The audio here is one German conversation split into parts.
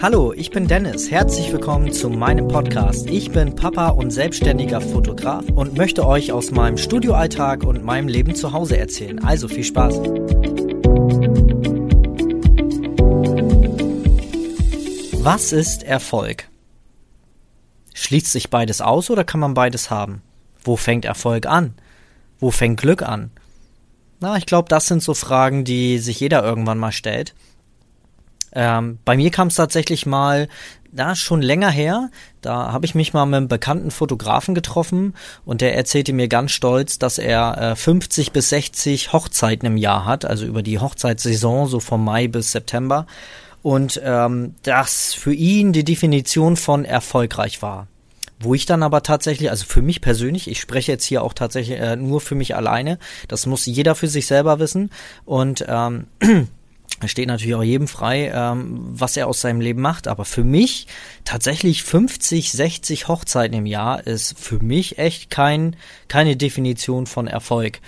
Hallo, ich bin Dennis. Herzlich willkommen zu meinem Podcast. Ich bin Papa und selbstständiger Fotograf und möchte euch aus meinem Studioalltag und meinem Leben zu Hause erzählen. Also viel Spaß. Was ist Erfolg? Schließt sich beides aus oder kann man beides haben? Wo fängt Erfolg an? Wo fängt Glück an? Na, ich glaube, das sind so Fragen, die sich jeder irgendwann mal stellt. Ähm, bei mir kam es tatsächlich mal, da schon länger her, da habe ich mich mal mit einem bekannten Fotografen getroffen und der erzählte mir ganz stolz, dass er äh, 50 bis 60 Hochzeiten im Jahr hat, also über die Hochzeitssaison, so vom Mai bis September. Und ähm, das für ihn die Definition von erfolgreich war. Wo ich dann aber tatsächlich, also für mich persönlich, ich spreche jetzt hier auch tatsächlich äh, nur für mich alleine, das muss jeder für sich selber wissen. Und ähm, steht natürlich auch jedem frei, ähm, was er aus seinem Leben macht. Aber für mich tatsächlich 50, 60 Hochzeiten im Jahr ist für mich echt kein, keine Definition von Erfolg.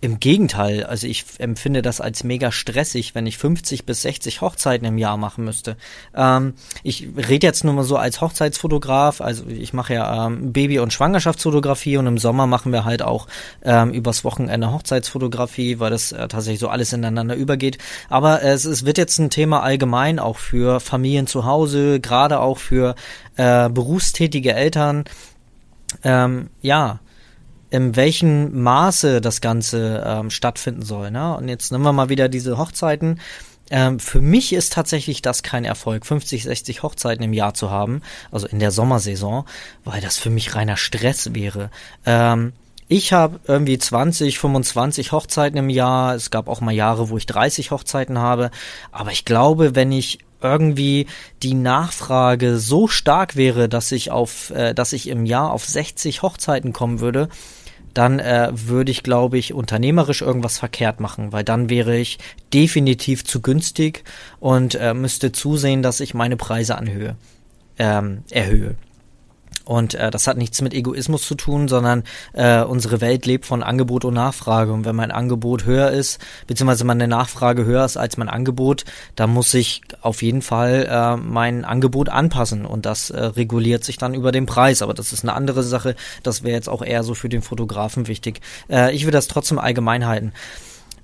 Im Gegenteil, also ich empfinde das als mega stressig, wenn ich 50 bis 60 Hochzeiten im Jahr machen müsste. Ähm, ich rede jetzt nur mal so als Hochzeitsfotograf, also ich mache ja ähm, Baby- und Schwangerschaftsfotografie und im Sommer machen wir halt auch ähm, übers Wochenende Hochzeitsfotografie, weil das äh, tatsächlich so alles ineinander übergeht. Aber es, es wird jetzt ein Thema allgemein auch für Familien zu Hause, gerade auch für äh, berufstätige Eltern. Ähm, ja, in welchem Maße das Ganze ähm, stattfinden soll. Ne? Und jetzt nehmen wir mal wieder diese Hochzeiten. Ähm, für mich ist tatsächlich das kein Erfolg, 50, 60 Hochzeiten im Jahr zu haben, also in der Sommersaison, weil das für mich reiner Stress wäre. Ähm, ich habe irgendwie 20, 25 Hochzeiten im Jahr. Es gab auch mal Jahre, wo ich 30 Hochzeiten habe. Aber ich glaube, wenn ich irgendwie die Nachfrage so stark wäre, dass ich auf, äh, dass ich im Jahr auf 60 Hochzeiten kommen würde, dann äh, würde ich, glaube ich, unternehmerisch irgendwas verkehrt machen, weil dann wäre ich definitiv zu günstig und äh, müsste zusehen, dass ich meine Preise anhöhe, ähm, erhöhe. Und äh, das hat nichts mit Egoismus zu tun, sondern äh, unsere Welt lebt von Angebot und Nachfrage. Und wenn mein Angebot höher ist, beziehungsweise meine Nachfrage höher ist als mein Angebot, dann muss ich auf jeden Fall äh, mein Angebot anpassen. Und das äh, reguliert sich dann über den Preis. Aber das ist eine andere Sache. Das wäre jetzt auch eher so für den Fotografen wichtig. Äh, ich will das trotzdem allgemein halten.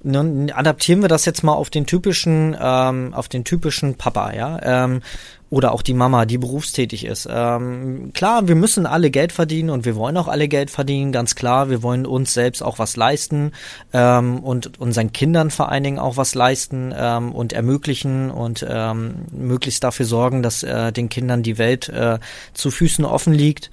Nun adaptieren wir das jetzt mal auf den typischen, ähm, auf den typischen Papa, ja. Ähm, oder auch die Mama, die berufstätig ist. Ähm, klar, wir müssen alle Geld verdienen und wir wollen auch alle Geld verdienen, ganz klar. Wir wollen uns selbst auch was leisten ähm, und unseren Kindern vor allen Dingen auch was leisten ähm, und ermöglichen und ähm, möglichst dafür sorgen, dass äh, den Kindern die Welt äh, zu Füßen offen liegt.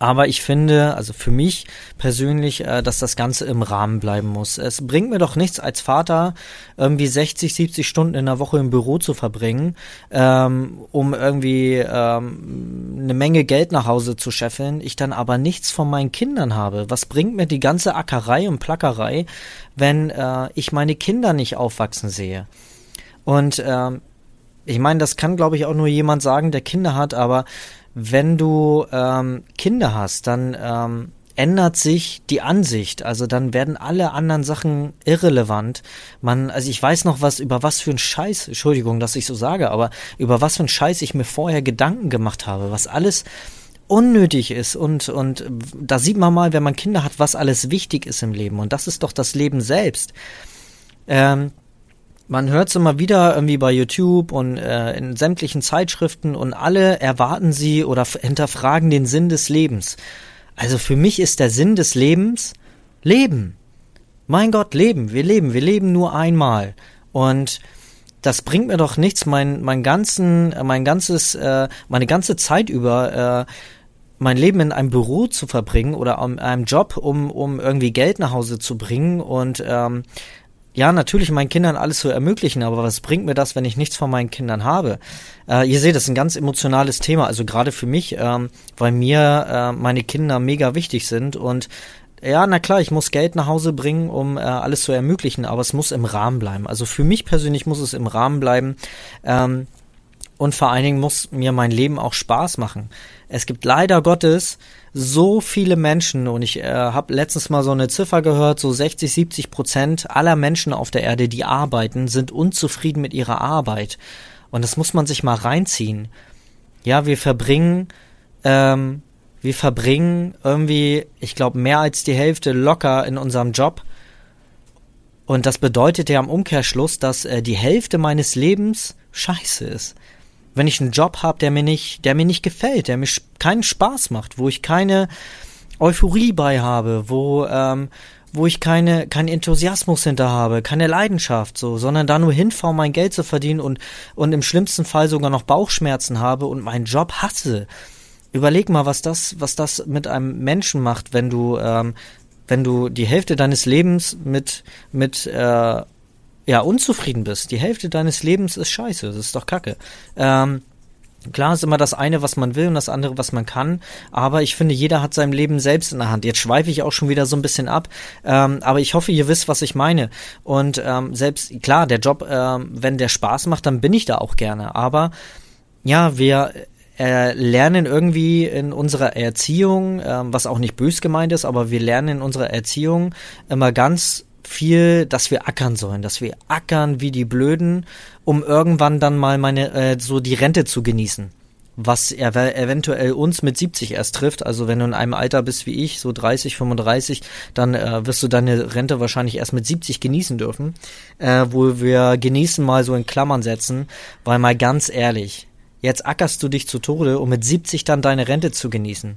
Aber ich finde, also für mich persönlich, äh, dass das Ganze im Rahmen bleiben muss. Es bringt mir doch nichts als Vater, irgendwie 60, 70 Stunden in der Woche im Büro zu verbringen, ähm, um irgendwie ähm, eine Menge Geld nach Hause zu scheffeln, ich dann aber nichts von meinen Kindern habe. Was bringt mir die ganze Ackerei und Plackerei, wenn äh, ich meine Kinder nicht aufwachsen sehe? Und ähm, ich meine, das kann, glaube ich, auch nur jemand sagen, der Kinder hat, aber wenn du ähm, Kinder hast, dann ähm, ändert sich die Ansicht. Also dann werden alle anderen Sachen irrelevant. Man, also ich weiß noch was, über was für ein Scheiß, Entschuldigung, dass ich so sage, aber über was für ein Scheiß ich mir vorher Gedanken gemacht habe, was alles unnötig ist und, und da sieht man mal, wenn man Kinder hat, was alles wichtig ist im Leben. Und das ist doch das Leben selbst. Ähm, man hört es immer wieder irgendwie bei YouTube und äh, in sämtlichen Zeitschriften und alle erwarten sie oder hinterfragen den Sinn des Lebens. Also für mich ist der Sinn des Lebens Leben. Mein Gott, Leben. Wir leben. Wir leben nur einmal. Und das bringt mir doch nichts, mein, mein ganzen, mein ganzes, äh, meine ganze Zeit über äh, mein Leben in einem Büro zu verbringen oder in einem Job, um, um irgendwie Geld nach Hause zu bringen und ähm, ja, natürlich meinen Kindern alles zu ermöglichen, aber was bringt mir das, wenn ich nichts von meinen Kindern habe? Äh, ihr seht, das ist ein ganz emotionales Thema, also gerade für mich, ähm, weil mir äh, meine Kinder mega wichtig sind und ja, na klar, ich muss Geld nach Hause bringen, um äh, alles zu ermöglichen, aber es muss im Rahmen bleiben. Also für mich persönlich muss es im Rahmen bleiben. Ähm, und vor allen Dingen muss mir mein Leben auch Spaß machen. Es gibt leider Gottes so viele Menschen und ich äh, habe letztens mal so eine Ziffer gehört, so 60, 70 Prozent aller Menschen auf der Erde, die arbeiten, sind unzufrieden mit ihrer Arbeit. Und das muss man sich mal reinziehen. Ja, wir verbringen, ähm, wir verbringen irgendwie, ich glaube, mehr als die Hälfte locker in unserem Job. Und das bedeutet ja im Umkehrschluss, dass äh, die Hälfte meines Lebens scheiße ist. Wenn ich einen Job habe, der mir nicht, der mir nicht gefällt, der mir keinen Spaß macht, wo ich keine Euphorie bei habe, wo, ähm, wo ich keine, keinen Enthusiasmus hinter habe, keine Leidenschaft, so, sondern da nur hinfahre, mein Geld zu verdienen und, und im schlimmsten Fall sogar noch Bauchschmerzen habe und meinen Job hasse. Überleg mal, was das, was das mit einem Menschen macht, wenn du, ähm, wenn du die Hälfte deines Lebens mit, mit, äh, ja, unzufrieden bist. Die Hälfte deines Lebens ist scheiße, das ist doch kacke. Ähm, Klar ist immer das eine, was man will und das andere, was man kann. Aber ich finde, jeder hat sein Leben selbst in der Hand. Jetzt schweife ich auch schon wieder so ein bisschen ab. Ähm, aber ich hoffe, ihr wisst, was ich meine. Und ähm, selbst, klar, der Job, ähm, wenn der Spaß macht, dann bin ich da auch gerne. Aber ja, wir äh, lernen irgendwie in unserer Erziehung, ähm, was auch nicht bös gemeint ist, aber wir lernen in unserer Erziehung immer ganz viel, dass wir ackern sollen, dass wir ackern wie die Blöden, um irgendwann dann mal meine äh, so die Rente zu genießen. Was ev eventuell uns mit 70 erst trifft. Also wenn du in einem Alter bist wie ich, so 30, 35, dann äh, wirst du deine Rente wahrscheinlich erst mit 70 genießen dürfen. Äh, wo wir genießen mal so in Klammern setzen, weil mal ganz ehrlich, jetzt ackerst du dich zu Tode, um mit 70 dann deine Rente zu genießen.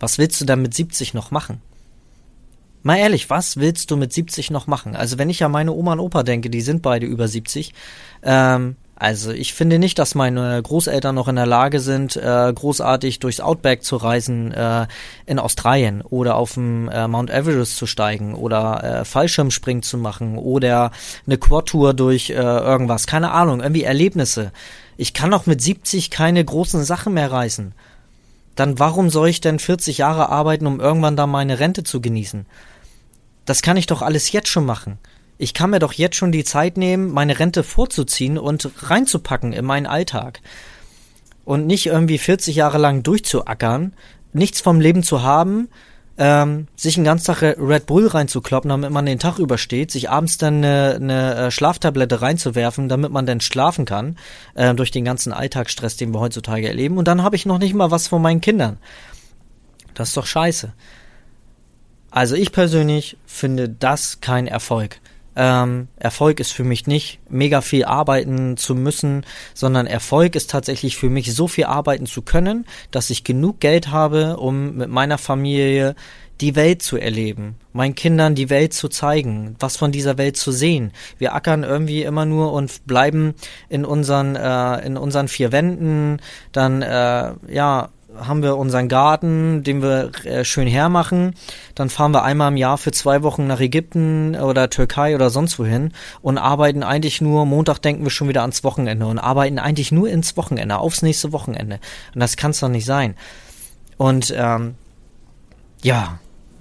Was willst du dann mit 70 noch machen? Mal ehrlich, was willst du mit 70 noch machen? Also wenn ich an meine Oma und Opa denke, die sind beide über 70. Ähm, also ich finde nicht, dass meine Großeltern noch in der Lage sind, äh, großartig durchs Outback zu reisen äh, in Australien oder auf dem äh, Mount Everest zu steigen oder äh, Fallschirmspringen zu machen oder eine Quad-Tour durch äh, irgendwas. Keine Ahnung, irgendwie Erlebnisse. Ich kann doch mit 70 keine großen Sachen mehr reißen. Dann warum soll ich denn 40 Jahre arbeiten, um irgendwann da meine Rente zu genießen? Das kann ich doch alles jetzt schon machen. Ich kann mir doch jetzt schon die Zeit nehmen, meine Rente vorzuziehen und reinzupacken in meinen Alltag. Und nicht irgendwie 40 Jahre lang durchzuackern, nichts vom Leben zu haben, ähm, sich einen ganzen Tag Red Bull reinzukloppen, damit man den Tag übersteht, sich abends dann eine, eine äh, Schlaftablette reinzuwerfen, damit man dann schlafen kann, äh, durch den ganzen Alltagsstress, den wir heutzutage erleben. Und dann habe ich noch nicht mal was von meinen Kindern. Das ist doch scheiße. Also ich persönlich finde das kein Erfolg. Ähm, Erfolg ist für mich nicht mega viel arbeiten zu müssen, sondern Erfolg ist tatsächlich für mich so viel arbeiten zu können, dass ich genug Geld habe, um mit meiner Familie die Welt zu erleben, meinen Kindern die Welt zu zeigen, was von dieser Welt zu sehen. Wir ackern irgendwie immer nur und bleiben in unseren äh, in unseren vier Wänden, dann äh, ja haben wir unseren Garten, den wir äh, schön hermachen. Dann fahren wir einmal im Jahr für zwei Wochen nach Ägypten oder Türkei oder sonst wohin und arbeiten eigentlich nur, Montag denken wir schon wieder ans Wochenende und arbeiten eigentlich nur ins Wochenende, aufs nächste Wochenende. Und das kann es doch nicht sein. Und ähm, ja,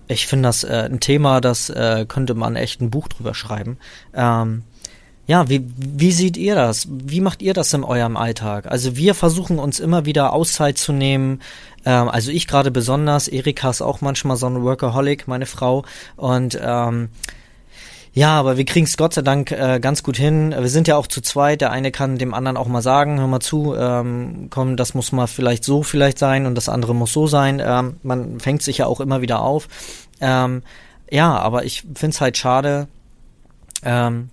ich finde das äh, ein Thema, das äh, könnte man echt ein Buch drüber schreiben. Ähm, ja, wie, wie seht ihr das? Wie macht ihr das in eurem Alltag? Also wir versuchen uns immer wieder Auszeit zu nehmen. Ähm, also ich gerade besonders. Erika ist auch manchmal so ein Workaholic, meine Frau. Und ähm, ja, aber wir kriegen es Gott sei Dank äh, ganz gut hin. Wir sind ja auch zu zweit. Der eine kann dem anderen auch mal sagen, hör mal zu, ähm, komm, das muss mal vielleicht so vielleicht sein und das andere muss so sein. Ähm, man fängt sich ja auch immer wieder auf. Ähm, ja, aber ich find's halt schade, ähm,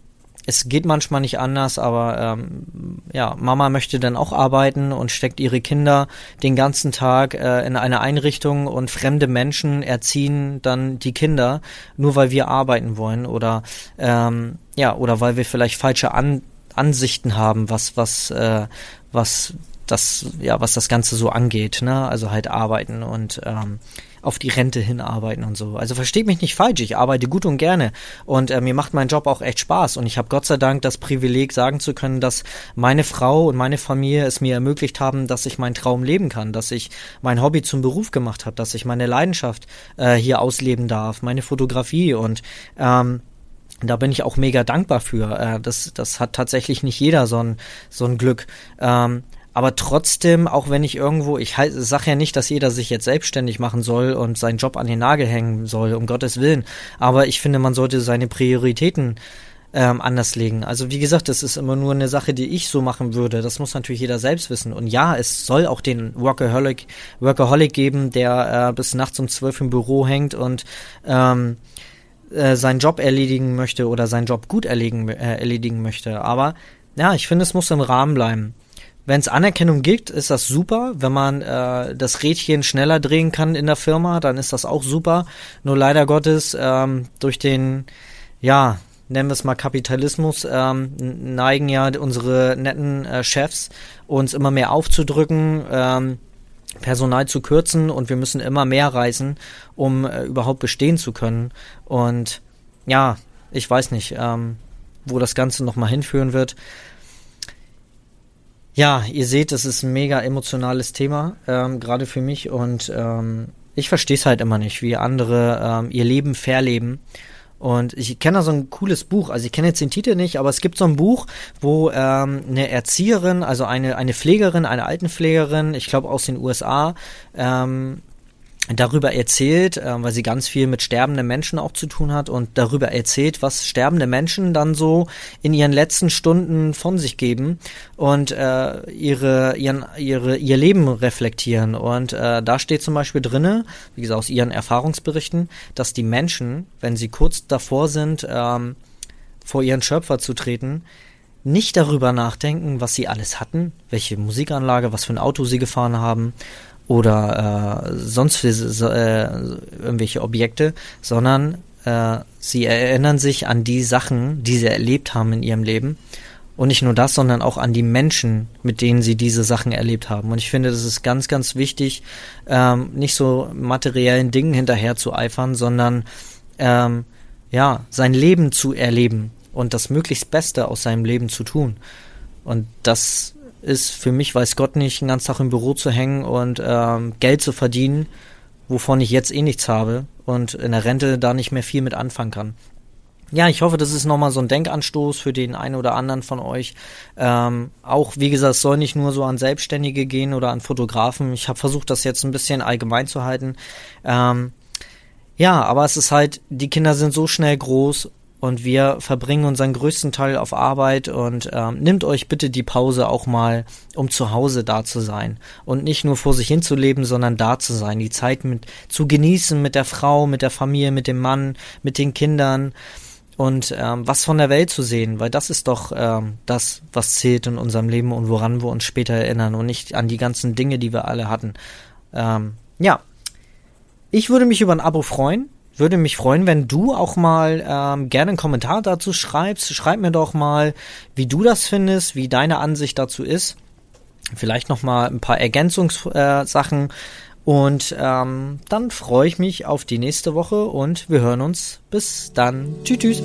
es geht manchmal nicht anders, aber ähm, ja, Mama möchte dann auch arbeiten und steckt ihre Kinder den ganzen Tag äh, in eine Einrichtung und fremde Menschen erziehen dann die Kinder, nur weil wir arbeiten wollen oder ähm, ja, oder weil wir vielleicht falsche An Ansichten haben, was, was, äh, was das, ja, was das Ganze so angeht, ne? Also halt arbeiten und ähm, auf die Rente hinarbeiten und so. Also versteht mich nicht falsch, ich arbeite gut und gerne und äh, mir macht mein Job auch echt Spaß und ich habe Gott sei Dank das Privileg sagen zu können, dass meine Frau und meine Familie es mir ermöglicht haben, dass ich meinen Traum leben kann, dass ich mein Hobby zum Beruf gemacht habe, dass ich meine Leidenschaft äh, hier ausleben darf, meine Fotografie und ähm, da bin ich auch mega dankbar für. Äh, das, das hat tatsächlich nicht jeder so ein, so ein Glück. Ähm, aber trotzdem, auch wenn ich irgendwo, ich sage ja nicht, dass jeder sich jetzt selbstständig machen soll und seinen Job an den Nagel hängen soll, um Gottes Willen. Aber ich finde, man sollte seine Prioritäten ähm, anders legen. Also wie gesagt, das ist immer nur eine Sache, die ich so machen würde. Das muss natürlich jeder selbst wissen. Und ja, es soll auch den Workaholic, Workaholic geben, der äh, bis nachts um zwölf im Büro hängt und ähm, äh, seinen Job erledigen möchte oder seinen Job gut erledigen, äh, erledigen möchte. Aber ja, ich finde, es muss im Rahmen bleiben. Wenn es Anerkennung gibt, ist das super. Wenn man äh, das Rädchen schneller drehen kann in der Firma, dann ist das auch super. Nur leider Gottes ähm, durch den, ja, nennen wir es mal Kapitalismus, ähm, neigen ja unsere netten äh, Chefs uns immer mehr aufzudrücken. Ähm, Personal zu kürzen und wir müssen immer mehr reisen, um äh, überhaupt bestehen zu können. Und ja, ich weiß nicht, ähm, wo das Ganze nochmal hinführen wird. Ja, ihr seht, es ist ein mega emotionales Thema, ähm, gerade für mich und ähm, ich verstehe es halt immer nicht, wie andere ähm, ihr Leben verleben. Und ich kenne da so ein cooles Buch, also ich kenne jetzt den Titel nicht, aber es gibt so ein Buch, wo ähm, eine Erzieherin, also eine, eine Pflegerin, eine Altenpflegerin, ich glaube aus den USA, ähm, darüber erzählt, äh, weil sie ganz viel mit sterbenden Menschen auch zu tun hat und darüber erzählt, was sterbende Menschen dann so in ihren letzten Stunden von sich geben und äh, ihre, ihren, ihre, ihr Leben reflektieren. Und äh, da steht zum Beispiel drinne, wie gesagt, aus ihren Erfahrungsberichten, dass die Menschen, wenn sie kurz davor sind, ähm, vor ihren Schöpfer zu treten, nicht darüber nachdenken, was sie alles hatten, welche Musikanlage, was für ein Auto sie gefahren haben, oder äh, sonst äh, irgendwelche Objekte, sondern äh, sie erinnern sich an die Sachen, die sie erlebt haben in ihrem Leben. Und nicht nur das, sondern auch an die Menschen, mit denen sie diese Sachen erlebt haben. Und ich finde, das ist ganz, ganz wichtig, ähm, nicht so materiellen Dingen hinterher zu eifern, sondern ähm, ja, sein Leben zu erleben und das möglichst Beste aus seinem Leben zu tun. Und das ist für mich, weiß Gott nicht, den ganzen Tag im Büro zu hängen und ähm, Geld zu verdienen, wovon ich jetzt eh nichts habe und in der Rente da nicht mehr viel mit anfangen kann. Ja, ich hoffe, das ist nochmal so ein Denkanstoß für den einen oder anderen von euch. Ähm, auch, wie gesagt, es soll nicht nur so an Selbstständige gehen oder an Fotografen. Ich habe versucht, das jetzt ein bisschen allgemein zu halten. Ähm, ja, aber es ist halt, die Kinder sind so schnell groß und wir verbringen unseren größten Teil auf Arbeit und ähm, nimmt euch bitte die Pause auch mal, um zu Hause da zu sein. Und nicht nur vor sich hin zu leben, sondern da zu sein, die Zeit mit zu genießen mit der Frau, mit der Familie, mit dem Mann, mit den Kindern. Und ähm, was von der Welt zu sehen, weil das ist doch ähm, das, was zählt in unserem Leben und woran wir uns später erinnern und nicht an die ganzen Dinge, die wir alle hatten. Ähm, ja, ich würde mich über ein Abo freuen würde mich freuen, wenn du auch mal ähm, gerne einen Kommentar dazu schreibst. Schreib mir doch mal, wie du das findest, wie deine Ansicht dazu ist. Vielleicht noch mal ein paar Ergänzungssachen. Äh, und ähm, dann freue ich mich auf die nächste Woche und wir hören uns. Bis dann. Tschüss. tschüss.